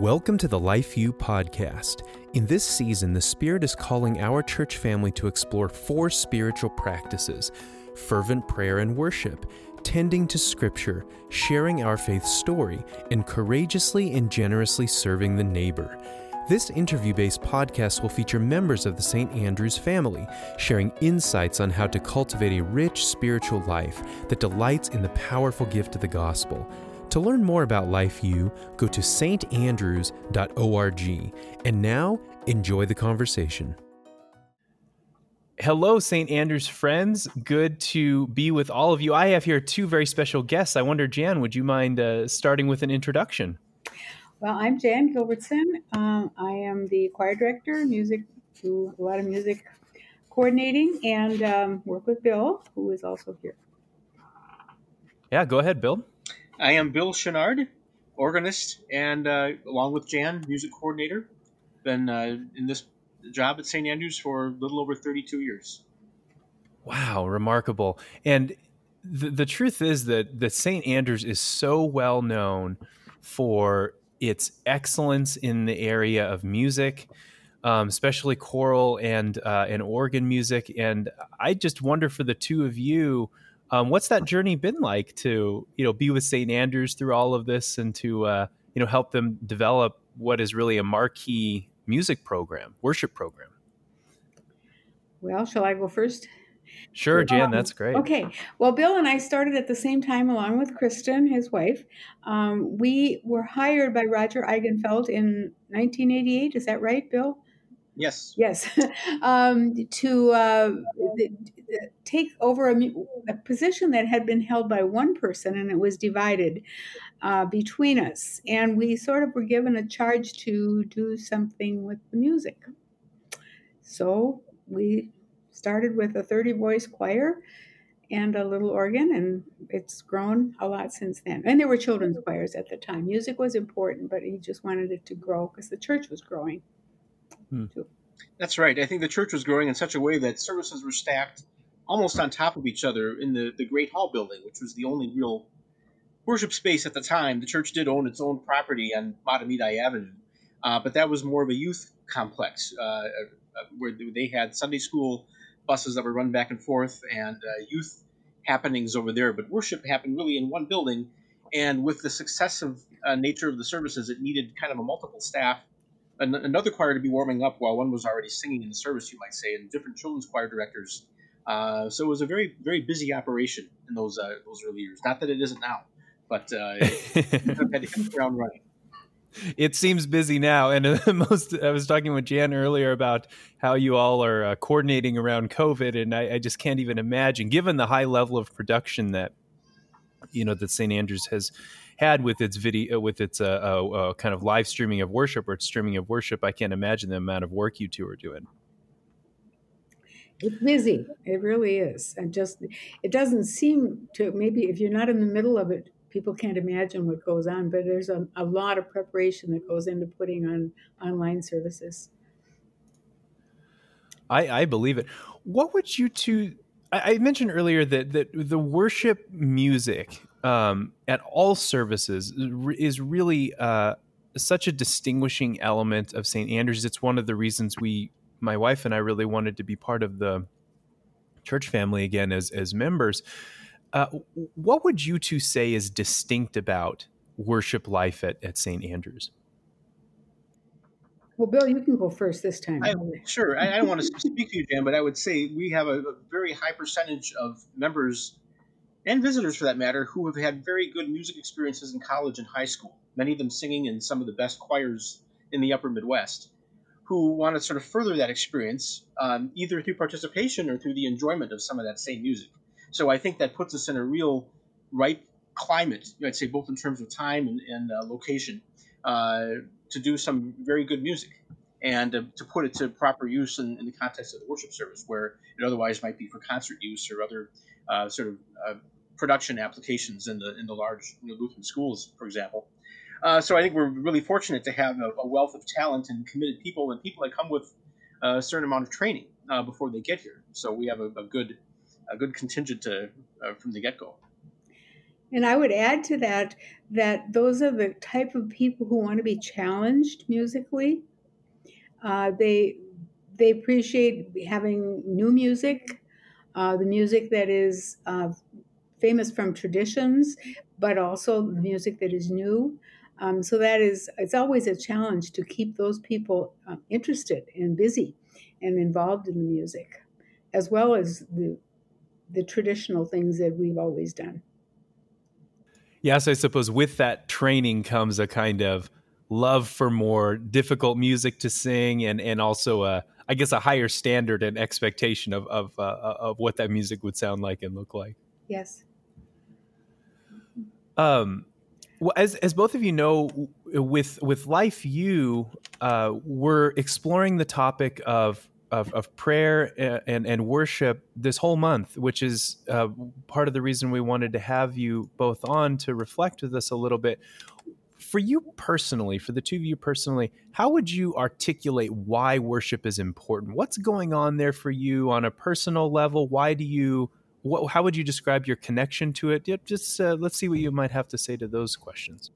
Welcome to the Life U podcast. In this season, the Spirit is calling our church family to explore four spiritual practices fervent prayer and worship, tending to Scripture, sharing our faith story, and courageously and generously serving the neighbor. This interview based podcast will feature members of the St. Andrews family, sharing insights on how to cultivate a rich spiritual life that delights in the powerful gift of the gospel. To learn more about Life U, go to standrews.org. And now, enjoy the conversation. Hello, St. Andrews friends. Good to be with all of you. I have here two very special guests. I wonder, Jan, would you mind uh, starting with an introduction? Well, I'm Jan Gilbertson. Um, I am the choir director, music, do a lot of music coordinating, and um, work with Bill, who is also here. Yeah, go ahead, Bill. I am Bill Chenard, organist, and uh, along with Jan, music coordinator. Been uh, in this job at St. Andrews for a little over 32 years. Wow, remarkable. And the, the truth is that, that St. Andrews is so well known for its excellence in the area of music, um, especially choral and uh, and organ music. And I just wonder for the two of you, um, what's that journey been like to you know be with St. Andrews through all of this and to uh, you know help them develop what is really a marquee music program, worship program? Well, shall I go first? Sure, Jan, um, that's great. Okay. Well, Bill and I started at the same time along with Kristen, his wife. Um, we were hired by Roger Eigenfeld in 1988. Is that right, Bill? Yes. Yes. um, to uh, take over a, a, position that had been held by one person and it was divided uh, between us. And we sort of were given a charge to do something with the music. So we started with a 30 voice choir and a little organ, and it's grown a lot since then. And there were children's choirs at the time. Music was important, but he just wanted it to grow because the church was growing. Hmm. That's right. I think the church was growing in such a way that services were stacked almost on top of each other in the, the Great Hall building, which was the only real worship space at the time. The church did own its own property on Mahtomedi Avenue, uh, but that was more of a youth complex uh, uh, where they had Sunday school buses that were run back and forth and uh, youth happenings over there. But worship happened really in one building, and with the successive uh, nature of the services, it needed kind of a multiple staff another choir to be warming up while one was already singing in the service, you might say, and different children's choir directors. Uh, so it was a very, very busy operation in those uh, those early years. Not that it isn't now, but uh, it had to hit the ground running. It seems busy now, and uh, most. I was talking with Jan earlier about how you all are uh, coordinating around COVID, and I, I just can't even imagine, given the high level of production that you know that St. Andrews has had with its video with its uh, uh, uh, kind of live streaming of worship or its streaming of worship i can't imagine the amount of work you two are doing it's busy it really is and just it doesn't seem to maybe if you're not in the middle of it people can't imagine what goes on but there's a, a lot of preparation that goes into putting on online services I, I believe it. What would you two? I, I mentioned earlier that that the worship music um, at all services is really uh, such a distinguishing element of St. Andrews. It's one of the reasons we, my wife and I, really wanted to be part of the church family again as as members. Uh, what would you two say is distinct about worship life at, at St. Andrews? Well, Bill, you can go first this time. I, sure. I, I, don't want to speak to you, Jan, but I would say we have a, a very high percentage of members and visitors for that matter, who have had very good music experiences in college and high school, many of them singing in some of the best choirs in the upper Midwest, who want to sort of further that experience um, either through participation or through the enjoyment of some of that same music. So I think that puts us in a real right climate, I'd say, both in terms of time and, and uh, location, uh, to do some very good music and uh, to put it to proper use in, in, the context of the worship service, where it otherwise might be for concert use or other uh, sort of uh, production applications in the in the large you know, Lutheran schools, for example. Uh, so I think we're really fortunate to have a, a, wealth of talent and committed people, and people that come with a certain amount of training uh, before they get here. So we have a, a good a good contingent to, uh, from the get go. And I would add to that that those are the type of people who want to be challenged musically. Uh, they they appreciate having new music, uh, the music that is famous from traditions, but also music that is new. Um, so that is it's always a challenge to keep those people uh, interested and busy and involved in the music, as well as the the traditional things that we've always done. Yes, I suppose with that training comes a kind of love for more difficult music to sing, and and also a I guess a higher standard and expectation of of uh, of what that music would sound like and look like. Yes. Um, well, as as both of you know, with with Life U, uh, we're exploring the topic of of, of prayer and, and worship this whole month, which is uh, part of the reason we wanted to have you both on to reflect with us a little bit. For you personally, for the two of you personally, how would you articulate why worship is important? What's going on there for you on a personal level? Why do you? What, how would you describe your connection to it? Yep, Just uh, let's see what you might have to say to those questions.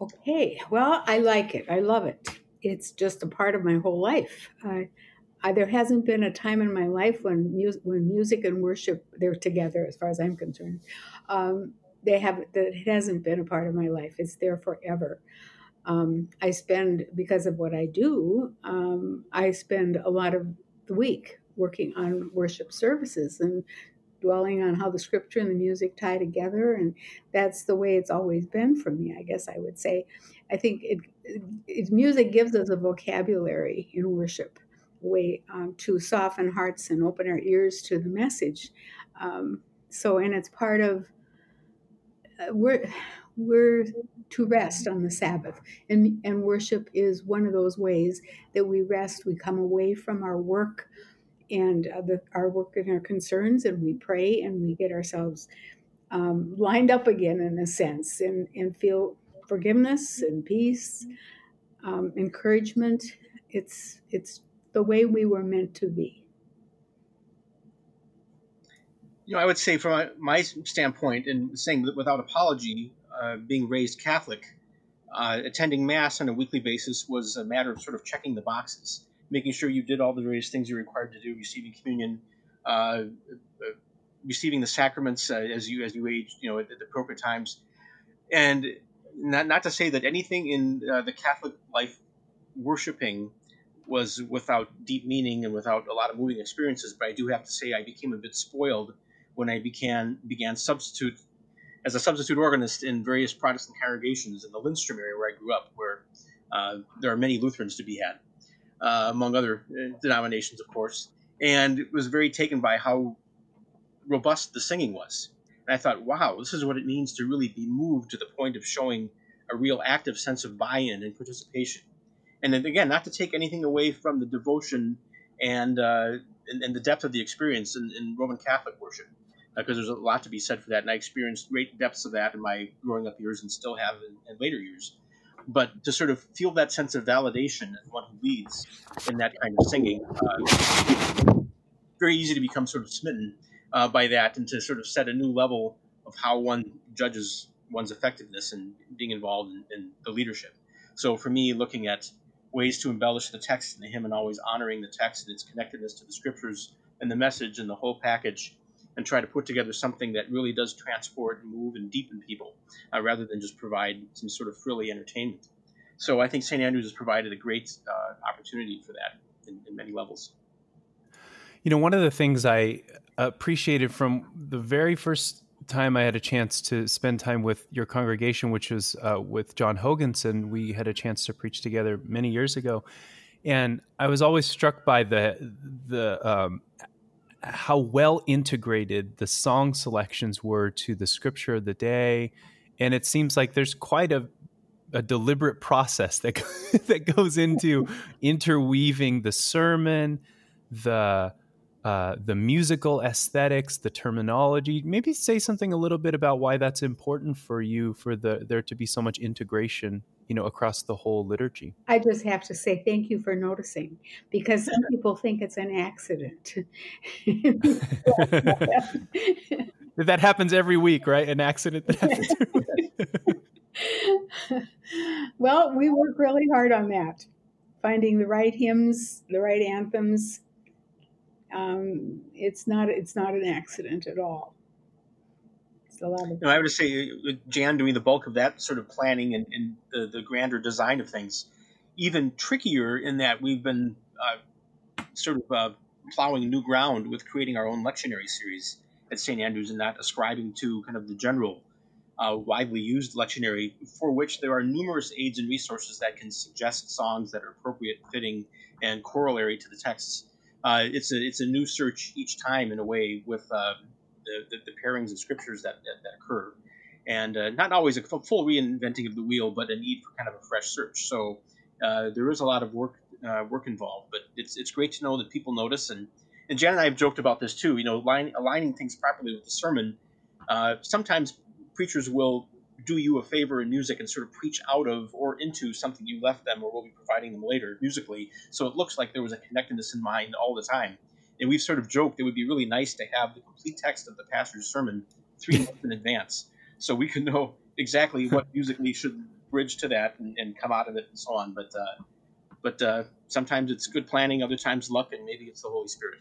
Okay, well, I like it. I love it it's just a part of my whole life. I, I, there hasn't been a time in my life when music, when music and worship they're together, as far as I'm concerned. Um, they have that it hasn't been a part of my life. It's there forever. Um, I spend because of what I do. Um, I spend a lot of the week working on worship services and dwelling on how the scripture and the music tie together and that's the way it's always been for me i guess i would say i think it, it music gives us a vocabulary in worship way um, to soften hearts and open our ears to the message um, so and it's part of uh, we're we're to rest on the Sabbath. And, and worship is one of those ways that we rest. We come away from our work and uh, the, our work and our concerns, and we pray and we get ourselves um, lined up again in a sense and, and feel forgiveness and peace, um, encouragement. It's, it's the way we were meant to be. You know, I would say from my standpoint, and saying that without apology, uh, being raised Catholic, uh, attending Mass on a weekly basis was a matter of sort of checking the boxes making sure you did all the various things you're required to do, receiving communion, uh, uh, receiving the sacraments uh, as you as you age, you know, at, at, the appropriate times, and not not to say that anything in uh, the Catholic life worshiping was without deep meaning and without a lot of moving experiences, but I do have to say I became a bit spoiled when I began began substitute as a substitute organist in various Protestant congregations in the Lindstrom area where I grew up, where uh, there are many Lutherans to be had uh, among other uh, denominations, of course, and was very taken by how robust the singing was. And I thought, wow, this is what it means to really be moved to the point of showing a real active sense of buy-in and participation. And then again, not to take anything away from the devotion and uh, and, and, the depth of the experience in, in Roman Catholic worship, because uh, there's a lot to be said for that. And I experienced great depths of that in my growing up years, and still have in, in later years but to sort of feel that sense of validation as one who leads in that kind of singing, uh, very easy to become sort of smitten uh, by that and to sort of set a new level of how one judges one's effectiveness in being involved in, in the leadership. So for me, looking at ways to embellish the text and the hymn and always honoring the text and its connectedness to the scriptures and the message and the whole package and try to put together something that really does transport and move and deepen people uh, rather than just provide some sort of frilly entertainment. So I think St. Andrews has provided a great uh, opportunity for that in, in many levels. You know, one of the things I appreciated from the very first time I had a chance to spend time with your congregation, which was uh, with John Hoganson. We had a chance to preach together many years ago, and I was always struck by the the um, how well integrated the song selections were to the scripture of the day. And it seems like there's quite a, a deliberate process that, that goes into interweaving the sermon, the uh, the musical aesthetics, the terminology. Maybe say something a little bit about why that's important for you, for the there to be so much integration you know across the whole liturgy i just have to say thank you for noticing because some people think it's an accident that happens every week, right? An accident that happens. well, we work really hard on that, finding the right hymns, the right anthems. Um, it's not it's not an accident at all. No, I would say uh, Jan doing the bulk of that sort of planning and, and the, the grander design of things. Even trickier in that we've been uh, sort of uh, plowing new ground with creating our own lectionary series at St. Andrews and not ascribing to kind of the general uh, widely used lectionary, for which there are numerous aids and resources that can suggest songs that are appropriate, fitting, and corollary to the texts. Uh, it's a it's a new search each time in a way with uh, the, the, pairings of scriptures that that, that occur, and uh, not always a full reinventing of the wheel, but a need for kind of a fresh search. So uh, there is a lot of work uh, work involved, but it's it's great to know that people notice and. And Jan and I have joked about this too. You know, line, aligning things properly with the sermon. sometimes preachers will do you a favor in music and sort of preach out of or into something you left them or will be providing them later musically. So it looks like there was a connectedness in mind all the time. And we've sort of joked it would be really nice to have the complete text of the pastor's sermon three months in advance so we can know exactly what musically should bridge to that and, and, come out of it and so on. But uh, but uh, sometimes it's good planning, other times luck, and maybe it's the Holy Spirit.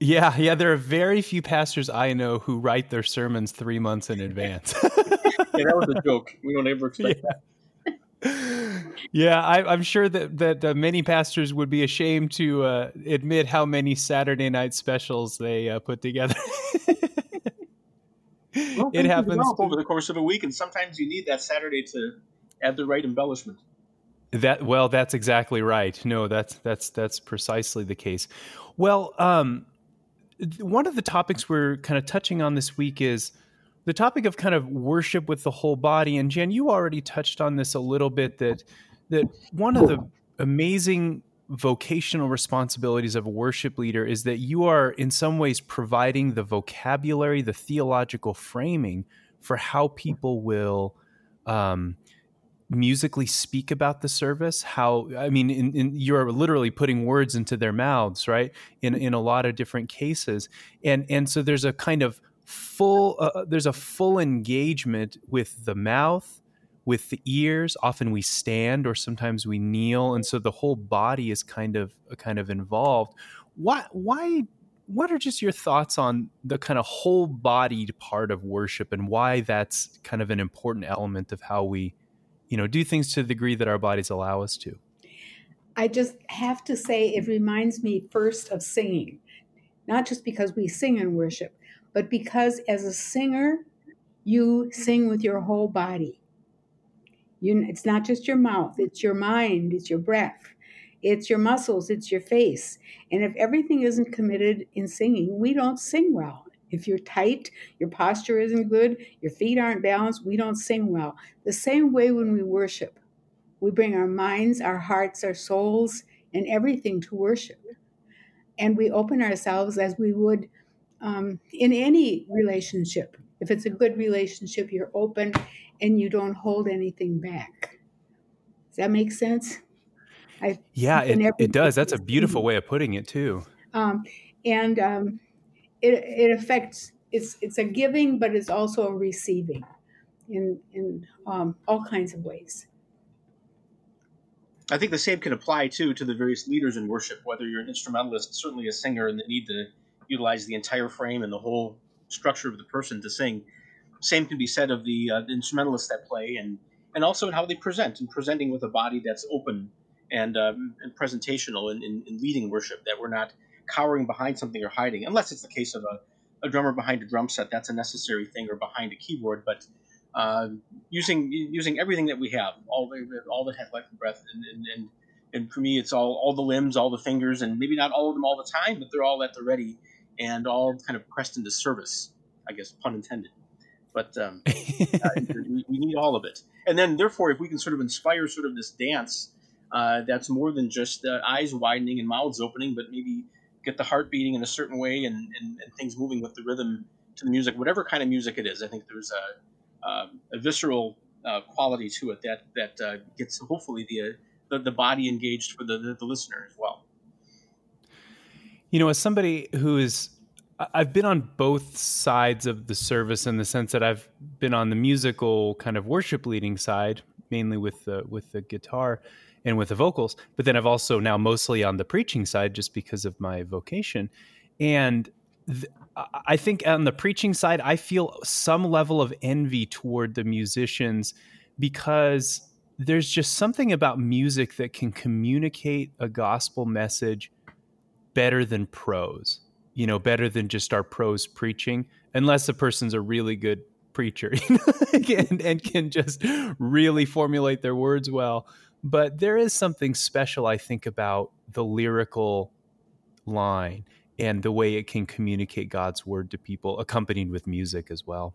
Yeah, yeah. There are very few pastors I know who write their sermons three months in advance. yeah, that was a joke. We don't ever expect yeah. that. Yeah, I, am sure that that uh, many pastors would be ashamed to uh, admit how many Saturday night specials they uh, put together. well, it happens over the course of a week, and sometimes you need that Saturday to add the right embellishment. That well, that's exactly right. No, that's that's that's precisely the case. Well, um, one of the topics we're kind of touching on this week is the topic of kind of worship with the whole body. And Jen, you already touched on this a little bit that that one of the amazing vocational responsibilities of a worship leader is that you are in some ways providing the vocabulary, the theological framing for how people will um, musically speak about the service how i mean in, in, you're literally putting words into their mouths right in in a lot of different cases. And and so there's a kind of full uh, uh, there's a full engagement with the mouth with the ears often we stand or sometimes we kneel and so the whole body is kind of uh, kind of involved why why what are just your thoughts on the kind of whole bodied part of worship and why that's kind of an important element of how we you know, do things to the degree that our bodies allow us to. I just have to say it reminds me first of singing, not just because we sing in worship, but because as a singer, you sing with your whole body. You, it's not just your mouth, it's your mind, it's your breath, it's your muscles, it's your face. And if everything isn't committed in singing, we don't sing well. If you're tight, your posture isn't good, your feet aren't balanced, we don't sing well. The same way when we worship, we bring our minds, our hearts, our souls, and everything to worship. And we open ourselves as we would um, in any relationship. If it's a good relationship, you're open and you don't hold anything back. Does that make sense? I yeah, it, it does. That's a beautiful way of putting it, too. Um, and um, it, it affects it's it's a giving, but it's also a receiving in in um, all kinds of ways. I think the same can apply too to the various leaders in worship, whether you're an instrumentalist, certainly a singer, and the need to utilize the entire frame and the whole structure of the person to sing. Same can be said of the, uh, the instrumentalists that play, and and also in how they present and presenting with a body that's open and um, and presentational in leading worship. That we're not cowering behind something or hiding, unless it's the case of a, a drummer behind a drum set. That's a necessary thing, or behind a keyboard. But uh, using using everything that we have, all the all that has life and breath, and, and, and and for me, it's all all the limbs, all the fingers, and maybe not all of them all the time, but they're all at the ready and all kind of pressed into service. I guess pun intended. But um, uh, we, we, need all of it, and then therefore, if we can sort of inspire sort of this dance uh, that's more than just uh, eyes widening and mouths opening, but maybe get the heart beating in a certain way and, and, and, things moving with the rhythm to the music, whatever kind of music it is. I think there's a, um, a visceral uh, quality to it that that uh, gets hopefully the, uh, the, the body engaged for the, the, the listener as well. You know, as somebody who is I've been on both sides of the service in the sense that I've been on the musical kind of worship leading side, mainly with the with the guitar and with the vocals, but then I've also now mostly on the preaching side just because of my vocation. And th- I think on the preaching side, I feel some level of envy toward the musicians because there's just something about music that can communicate a gospel message better than prose you know, better than just our prose preaching, unless the person's a really good preacher you know, and, and can just really formulate their words well. But there is something special, I think, about the lyrical line and the way it can communicate God's word to people, accompanied with music as well.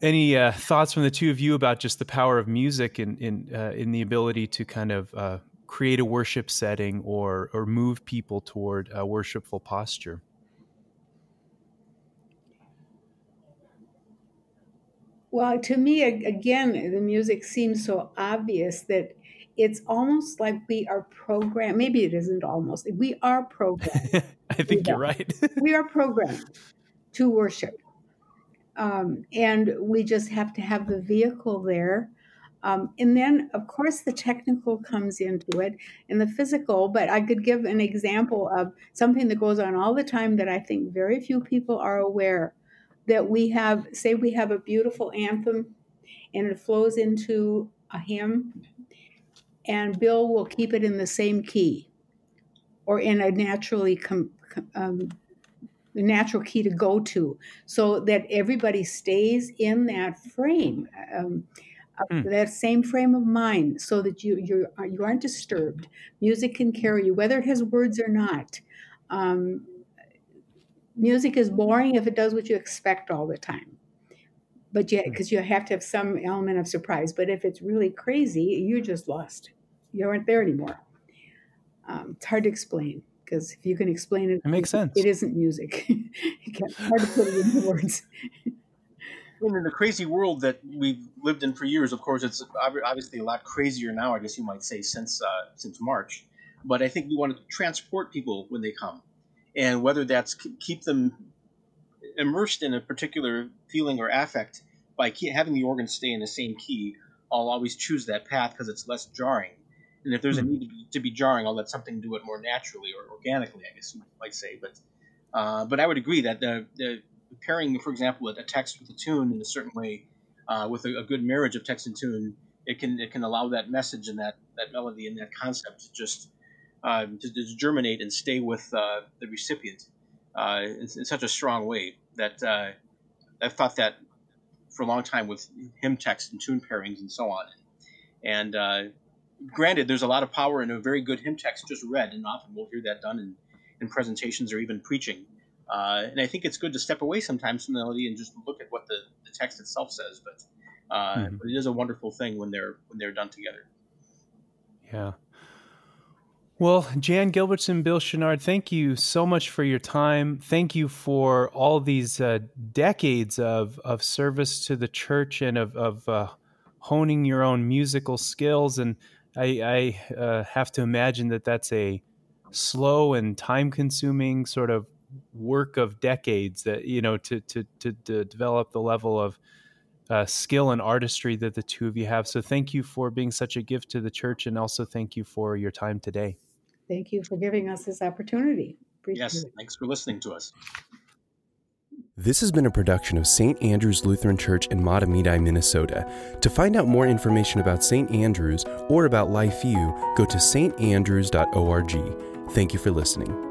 Any uh, thoughts from the two of you about just the power of music in in uh, in the ability to kind of uh, create a worship setting or or move people toward a worshipful posture. Well, to me, again, the music seems so obvious that it's almost like we are programmed. Maybe it isn't almost. We are programmed. I think you're right. we are programmed to worship. Um, and we just have to have the vehicle there um, and then, of course, the technical comes into it and the physical. But I could give an example of something that goes on all the time that I think very few people are aware that we have, say, we have a beautiful anthem and it flows into a hymn, and Bill will keep it in the same key or in a naturally com- um, the natural key to go to so that everybody stays in that frame. Um, mm. that same frame of mind so that you you you aren't disturbed music can carry you whether it has words or not um, music is boring if it does what you expect all the time but yeah because hmm. you have to have some element of surprise but if it's really crazy you're just lost you aren't there anymore um, it's hard to explain because if you can explain it, it makes sense. It isn't music. it's hard to put it into words in the crazy world that we've lived in for years, of course, it's obviously a lot crazier now. I guess you might say since uh, since March. But I think we want to transport people when they come, and whether that's keep them immersed in a particular feeling or affect by having the organ stay in the same key. I'll always choose that path because it's less jarring. And if there's mm-hmm. a need to be, to be, jarring, I'll let something do it more naturally or organically, I guess you might say. But uh, but I would agree that the, the pairing, for example, a text with a tune in a certain way, uh, with a, a, good marriage of text and tune, it can it can allow that message and that that melody and that concept to just uh, to, to, germinate and stay with uh, the recipient uh, in, in, such a strong way that uh, I've thought that for a long time with hymn text and tune pairings and so on. And uh, granted, there's a lot of power in a very good hymn text just read, and often we'll hear that done in, in presentations or even preaching. Uh, and I think it's good to step away sometimes from the melody and just look at what the, the text itself says. But, uh, mm-hmm. but it is a wonderful thing when they're when they're done together. Yeah. Well, Jan Gilbertson, Bill Chenard, thank you so much for your time. Thank you for all these uh, decades of, of service to the church and of, of uh, honing your own musical skills. And I, I uh, have to imagine that that's a slow and time consuming sort of work of decades that you know to to to, to develop the level of uh, skill and artistry that the two of you have. So thank you for being such a gift to the church, and also thank you for your time today. Thank you for giving us this opportunity. Appreciate yes, it. thanks for listening to us. This has been a production of St. Andrew's Lutheran Church in Mahtomedi, Minnesota. To find out more information about St. Andrew's or about LifeView, go to standrews.org. Thank you for listening.